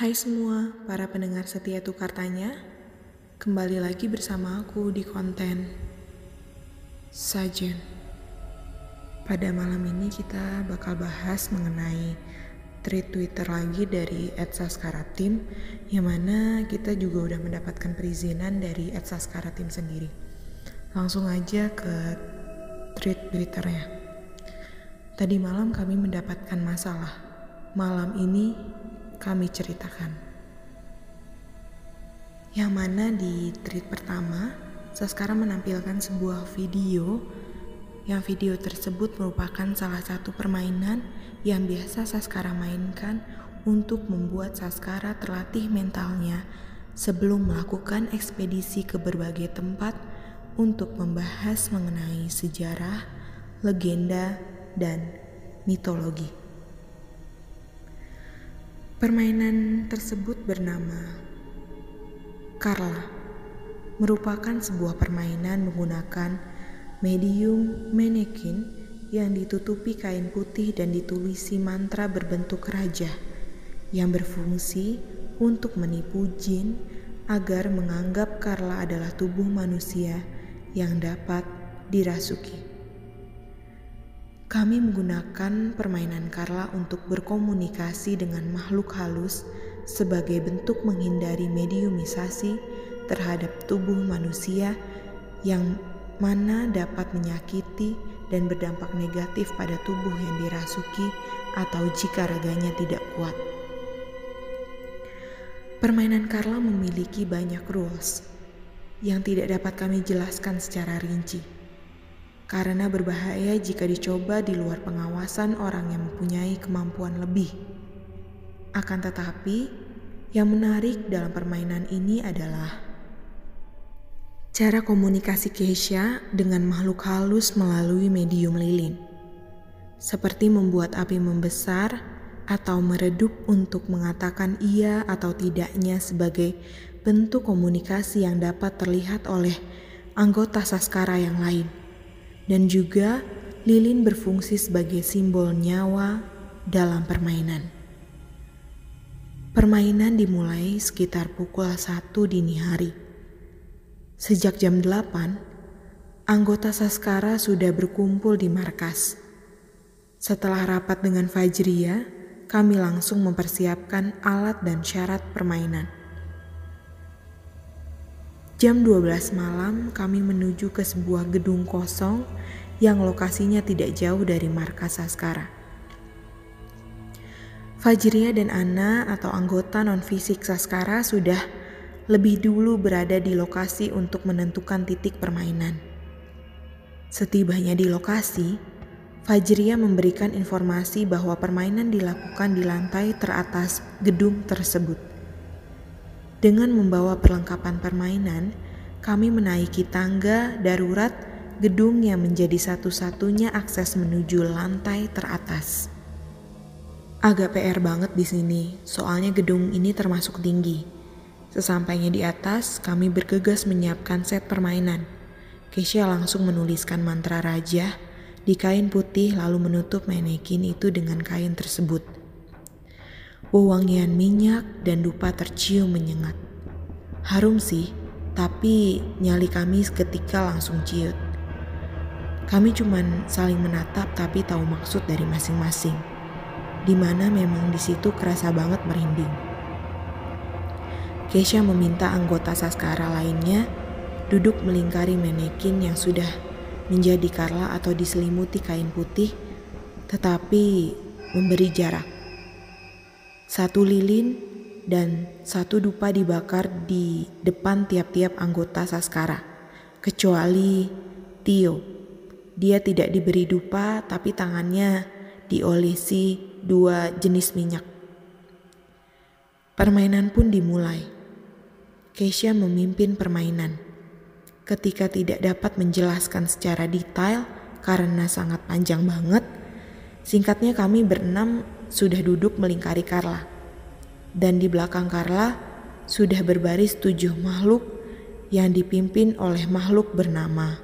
Hai semua para pendengar setia tukar tanya, kembali lagi bersama aku di konten Sajen. Pada malam ini kita bakal bahas mengenai tweet Twitter lagi dari Tim, yang mana kita juga udah mendapatkan perizinan dari Tim sendiri. Langsung aja ke tweet Twitternya. Tadi malam kami mendapatkan masalah. Malam ini kami ceritakan. Yang mana di tweet pertama, Saskara menampilkan sebuah video yang video tersebut merupakan salah satu permainan yang biasa Saskara mainkan untuk membuat Saskara terlatih mentalnya sebelum melakukan ekspedisi ke berbagai tempat untuk membahas mengenai sejarah, legenda, dan mitologi. Permainan tersebut bernama Carla, merupakan sebuah permainan menggunakan medium manekin yang ditutupi kain putih dan ditulisi mantra berbentuk raja yang berfungsi untuk menipu jin agar menganggap Carla adalah tubuh manusia yang dapat dirasuki. Kami menggunakan permainan Carla untuk berkomunikasi dengan makhluk halus sebagai bentuk menghindari mediumisasi terhadap tubuh manusia yang mana dapat menyakiti dan berdampak negatif pada tubuh yang dirasuki atau jika raganya tidak kuat. Permainan Carla memiliki banyak rules yang tidak dapat kami jelaskan secara rinci karena berbahaya jika dicoba di luar pengawasan orang yang mempunyai kemampuan lebih. Akan tetapi, yang menarik dalam permainan ini adalah cara komunikasi Keisha dengan makhluk halus melalui medium lilin, seperti membuat api membesar atau meredup untuk mengatakan iya atau tidaknya sebagai bentuk komunikasi yang dapat terlihat oleh anggota Saskara yang lain dan juga lilin berfungsi sebagai simbol nyawa dalam permainan. Permainan dimulai sekitar pukul 1 dini hari. Sejak jam 8, anggota Saskara sudah berkumpul di markas. Setelah rapat dengan Fajria, kami langsung mempersiapkan alat dan syarat permainan. Jam 12 malam kami menuju ke sebuah gedung kosong yang lokasinya tidak jauh dari markas Saskara. Fajria dan Ana atau anggota non-fisik Saskara sudah lebih dulu berada di lokasi untuk menentukan titik permainan. Setibanya di lokasi, Fajria memberikan informasi bahwa permainan dilakukan di lantai teratas gedung tersebut. Dengan membawa perlengkapan permainan, kami menaiki tangga darurat gedung yang menjadi satu-satunya akses menuju lantai teratas. Agak PR banget di sini, soalnya gedung ini termasuk tinggi. Sesampainya di atas, kami bergegas menyiapkan set permainan. Keisha langsung menuliskan mantra raja di kain putih lalu menutup manekin itu dengan kain tersebut. Wewangian minyak dan dupa tercium menyengat. Harum sih, tapi nyali kami seketika langsung ciut. Kami cuman saling menatap tapi tahu maksud dari masing-masing. Di mana memang di situ kerasa banget merinding. Keisha meminta anggota Saskara lainnya duduk melingkari manekin yang sudah menjadi Carla atau diselimuti kain putih, tetapi memberi jarak. Satu lilin dan satu dupa dibakar di depan tiap-tiap anggota Saskara, kecuali Tio. Dia tidak diberi dupa, tapi tangannya diolesi dua jenis minyak. Permainan pun dimulai. Keisha memimpin permainan. Ketika tidak dapat menjelaskan secara detail karena sangat panjang banget, singkatnya kami berenam sudah duduk melingkari Carla. Dan di belakang Carla sudah berbaris tujuh makhluk yang dipimpin oleh makhluk bernama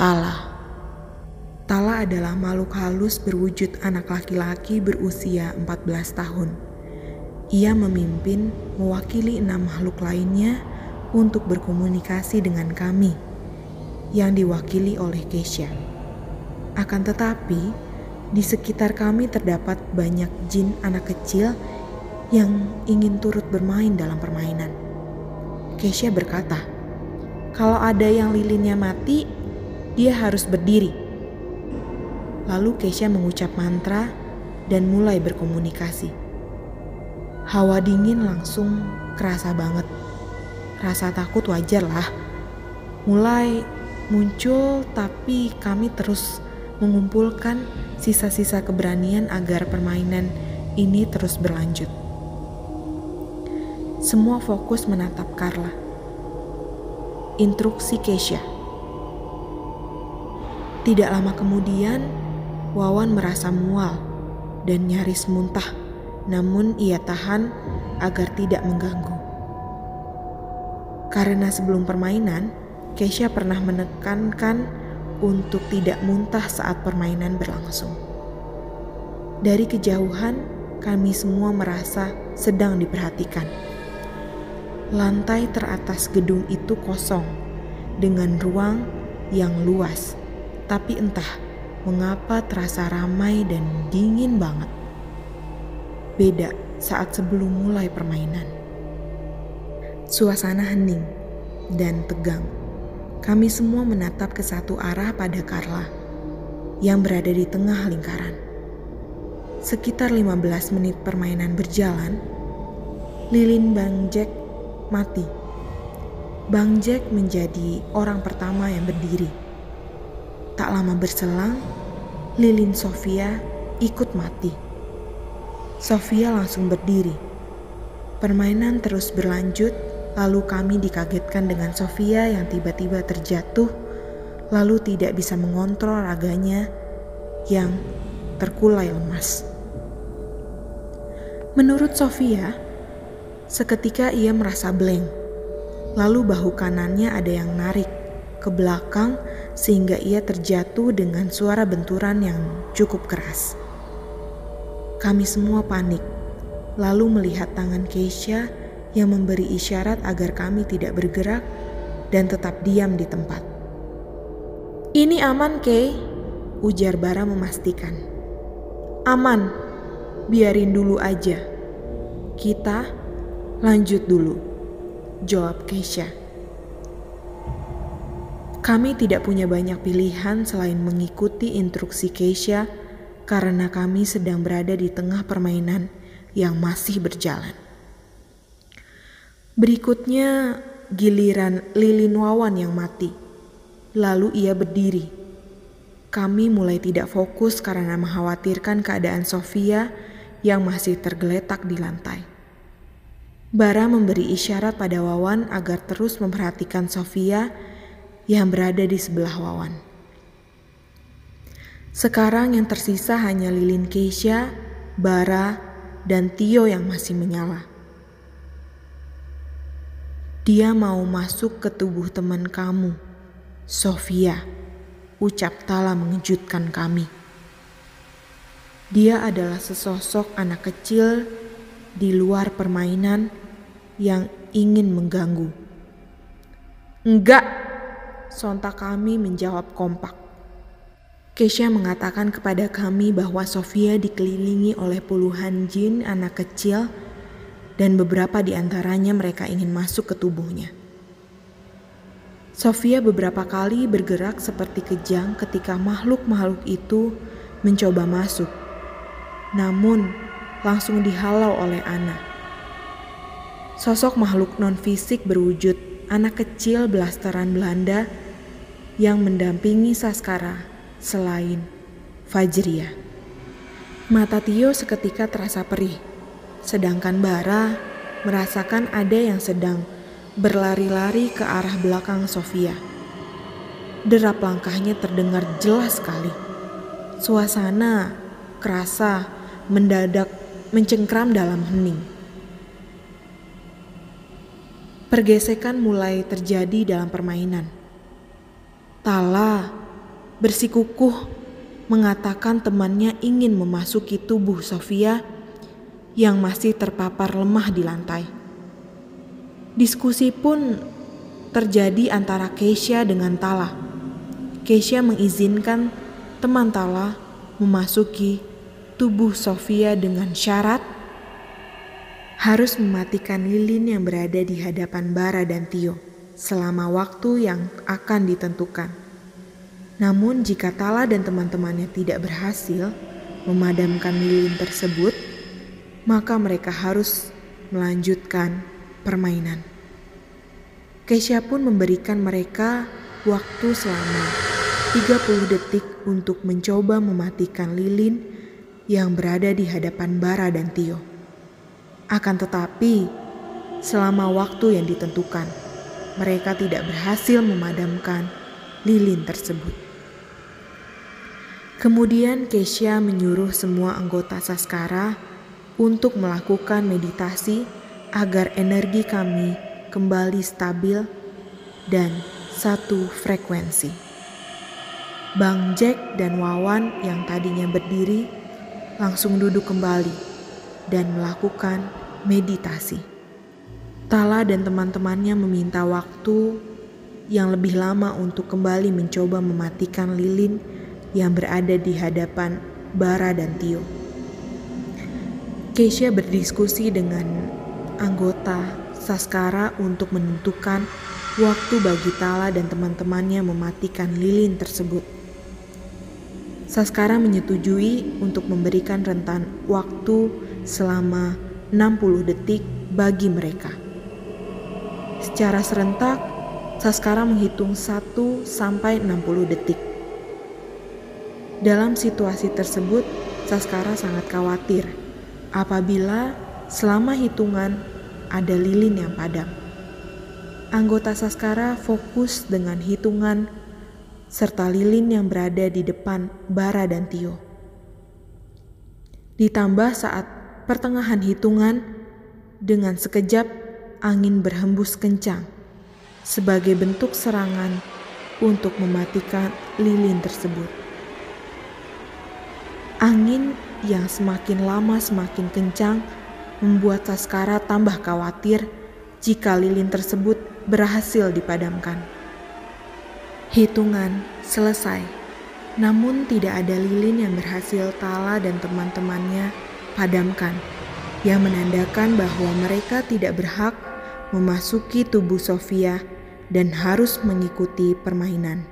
Tala. Tala adalah makhluk halus berwujud anak laki-laki berusia 14 tahun. Ia memimpin mewakili enam makhluk lainnya untuk berkomunikasi dengan kami yang diwakili oleh Keisha. Akan tetapi, di sekitar kami terdapat banyak jin anak kecil yang ingin turut bermain dalam permainan. Keisha berkata, "Kalau ada yang lilinnya mati, dia harus berdiri." Lalu Keisha mengucap mantra dan mulai berkomunikasi. Hawa dingin langsung kerasa banget. Rasa takut wajar lah. Mulai muncul tapi kami terus mengumpulkan sisa-sisa keberanian agar permainan ini terus berlanjut. Semua fokus menatap Carla. Instruksi Keisha. Tidak lama kemudian, Wawan merasa mual dan nyaris muntah namun ia tahan agar tidak mengganggu. Karena sebelum permainan, Keisha pernah menekankan untuk tidak muntah saat permainan berlangsung. Dari kejauhan, kami semua merasa sedang diperhatikan. Lantai teratas gedung itu kosong dengan ruang yang luas, tapi entah mengapa terasa ramai dan dingin banget beda saat sebelum mulai permainan. Suasana hening dan tegang. Kami semua menatap ke satu arah pada Carla yang berada di tengah lingkaran. Sekitar 15 menit permainan berjalan, lilin Bang Jack mati. Bang Jack menjadi orang pertama yang berdiri. Tak lama berselang, lilin Sofia ikut mati. Sofia langsung berdiri. Permainan terus berlanjut, lalu kami dikagetkan dengan Sofia yang tiba-tiba terjatuh, lalu tidak bisa mengontrol raganya yang terkulai lemas. Menurut Sofia, seketika ia merasa blank, lalu bahu kanannya ada yang narik ke belakang sehingga ia terjatuh dengan suara benturan yang cukup keras. Kami semua panik, lalu melihat tangan Keisha yang memberi isyarat agar kami tidak bergerak dan tetap diam di tempat. Ini aman, Kay, ujar Bara memastikan. Aman, biarin dulu aja. Kita lanjut dulu, jawab Keisha. Kami tidak punya banyak pilihan selain mengikuti instruksi Keisha karena kami sedang berada di tengah permainan yang masih berjalan. Berikutnya giliran Lilin Wawan yang mati. Lalu ia berdiri. Kami mulai tidak fokus karena mengkhawatirkan keadaan Sofia yang masih tergeletak di lantai. Bara memberi isyarat pada Wawan agar terus memperhatikan Sofia yang berada di sebelah Wawan. Sekarang yang tersisa hanya lilin Keisha, Bara, dan Tio yang masih menyala. Dia mau masuk ke tubuh teman kamu, Sofia, ucap Tala mengejutkan kami. Dia adalah sesosok anak kecil di luar permainan yang ingin mengganggu. Enggak, sontak kami menjawab kompak. Keisha mengatakan kepada kami bahwa Sofia dikelilingi oleh puluhan jin anak kecil dan beberapa di antaranya mereka ingin masuk ke tubuhnya. Sofia beberapa kali bergerak seperti kejang ketika makhluk-makhluk itu mencoba masuk. Namun, langsung dihalau oleh Ana. Sosok makhluk non-fisik berwujud anak kecil belasteran Belanda yang mendampingi Saskara selain Fajria. Mata Tio seketika terasa perih, sedangkan Bara merasakan ada yang sedang berlari-lari ke arah belakang Sofia. Derap langkahnya terdengar jelas sekali. Suasana kerasa mendadak mencengkram dalam hening. Pergesekan mulai terjadi dalam permainan. Tala bersikukuh mengatakan temannya ingin memasuki tubuh Sofia yang masih terpapar lemah di lantai. Diskusi pun terjadi antara Keisha dengan Tala. Keisha mengizinkan teman Tala memasuki tubuh Sofia dengan syarat harus mematikan lilin yang berada di hadapan Bara dan Tio selama waktu yang akan ditentukan. Namun jika Tala dan teman-temannya tidak berhasil memadamkan lilin tersebut, maka mereka harus melanjutkan permainan. Keisha pun memberikan mereka waktu selama 30 detik untuk mencoba mematikan lilin yang berada di hadapan Bara dan Tio. Akan tetapi, selama waktu yang ditentukan, mereka tidak berhasil memadamkan lilin tersebut. Kemudian Keisha menyuruh semua anggota Saskara untuk melakukan meditasi agar energi kami kembali stabil dan satu frekuensi. Bang Jack dan Wawan yang tadinya berdiri langsung duduk kembali dan melakukan meditasi. Tala dan teman-temannya meminta waktu yang lebih lama untuk kembali mencoba mematikan lilin yang berada di hadapan Bara dan Tio. Keisha berdiskusi dengan anggota Saskara untuk menentukan waktu bagi Tala dan teman-temannya mematikan lilin tersebut. Saskara menyetujui untuk memberikan rentan waktu selama 60 detik bagi mereka. Secara serentak, Saskara menghitung 1 sampai 60 detik. Dalam situasi tersebut, Saskara sangat khawatir apabila selama hitungan ada lilin yang padam. Anggota Saskara fokus dengan hitungan serta lilin yang berada di depan Bara dan Tio. Ditambah saat pertengahan hitungan, dengan sekejap angin berhembus kencang sebagai bentuk serangan untuk mematikan lilin tersebut. Angin yang semakin lama semakin kencang membuat Saskara tambah khawatir jika lilin tersebut berhasil dipadamkan. Hitungan selesai. Namun tidak ada lilin yang berhasil Tala dan teman-temannya padamkan, yang menandakan bahwa mereka tidak berhak memasuki tubuh Sofia dan harus mengikuti permainan.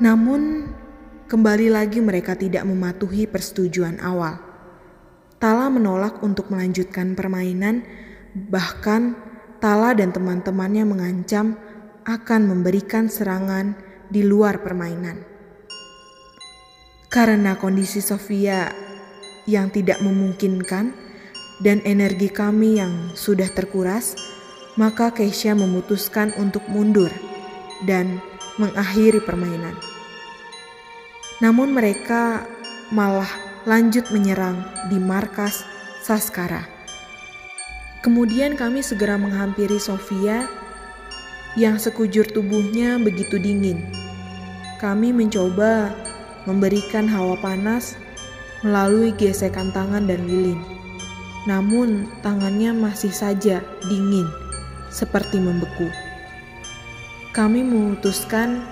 Namun, kembali lagi mereka tidak mematuhi persetujuan awal. Tala menolak untuk melanjutkan permainan, bahkan Tala dan teman-temannya mengancam akan memberikan serangan di luar permainan. Karena kondisi Sofia yang tidak memungkinkan dan energi kami yang sudah terkuras, maka Keisha memutuskan untuk mundur dan mengakhiri permainan. Namun mereka malah lanjut menyerang di markas Saskara. Kemudian kami segera menghampiri Sofia yang sekujur tubuhnya begitu dingin. Kami mencoba memberikan hawa panas melalui gesekan tangan dan lilin. Namun tangannya masih saja dingin, seperti membeku. Kami memutuskan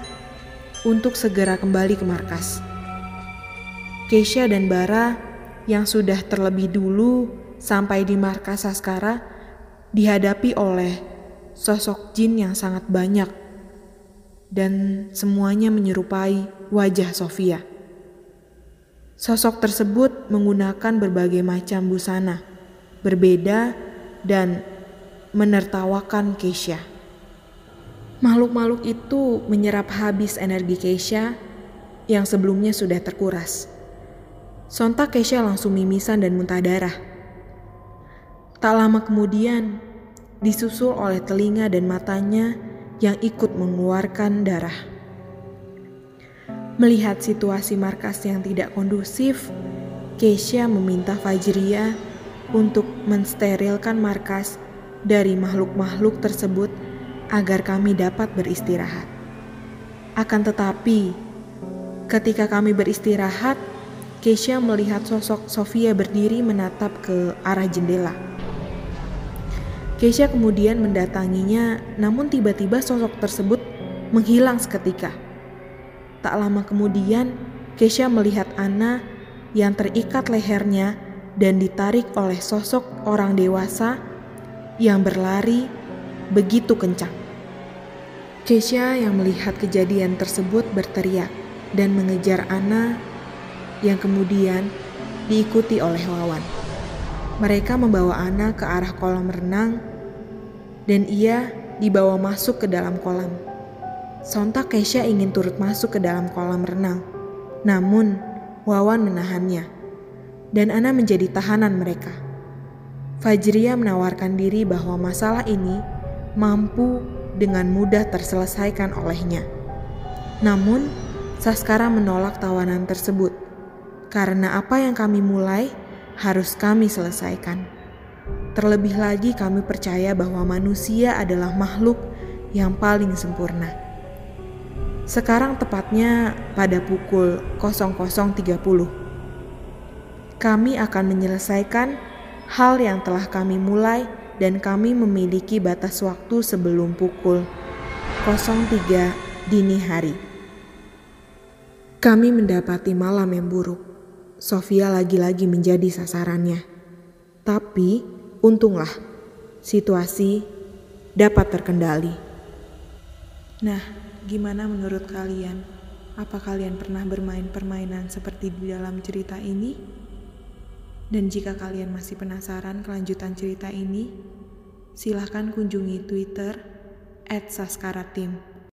untuk segera kembali ke markas. Keisha dan Bara yang sudah terlebih dulu sampai di markas Saskara dihadapi oleh sosok jin yang sangat banyak dan semuanya menyerupai wajah Sofia. Sosok tersebut menggunakan berbagai macam busana, berbeda dan menertawakan Keisha. Makhluk-makhluk itu menyerap habis energi Keisha yang sebelumnya sudah terkuras. Sontak Keisha langsung mimisan dan muntah darah. Tak lama kemudian, disusul oleh telinga dan matanya yang ikut mengeluarkan darah. Melihat situasi markas yang tidak kondusif, Keisha meminta Fajria untuk mensterilkan markas dari makhluk-makhluk tersebut agar kami dapat beristirahat. Akan tetapi, ketika kami beristirahat, Keisha melihat sosok Sofia berdiri menatap ke arah jendela. Keisha kemudian mendatanginya, namun tiba-tiba sosok tersebut menghilang seketika. Tak lama kemudian, Keisha melihat Anna yang terikat lehernya dan ditarik oleh sosok orang dewasa yang berlari begitu kencang. Keisha yang melihat kejadian tersebut berteriak dan mengejar Anna yang kemudian diikuti oleh Wawan. Mereka membawa Ana ke arah kolam renang dan ia dibawa masuk ke dalam kolam. Sontak Keisha ingin turut masuk ke dalam kolam renang, namun Wawan menahannya dan Ana menjadi tahanan mereka. Fajria menawarkan diri bahwa masalah ini mampu dengan mudah terselesaikan olehnya. Namun, Saskara menolak tawanan tersebut karena apa yang kami mulai harus kami selesaikan. Terlebih lagi, kami percaya bahwa manusia adalah makhluk yang paling sempurna. Sekarang tepatnya pada pukul 00.30. Kami akan menyelesaikan hal yang telah kami mulai dan kami memiliki batas waktu sebelum pukul 03 dini hari. Kami mendapati malam yang buruk. Sofia lagi-lagi menjadi sasarannya. Tapi untunglah situasi dapat terkendali. Nah, gimana menurut kalian? Apa kalian pernah bermain permainan seperti di dalam cerita ini? Dan jika kalian masih penasaran kelanjutan cerita ini, silahkan kunjungi Twitter @saskaratim.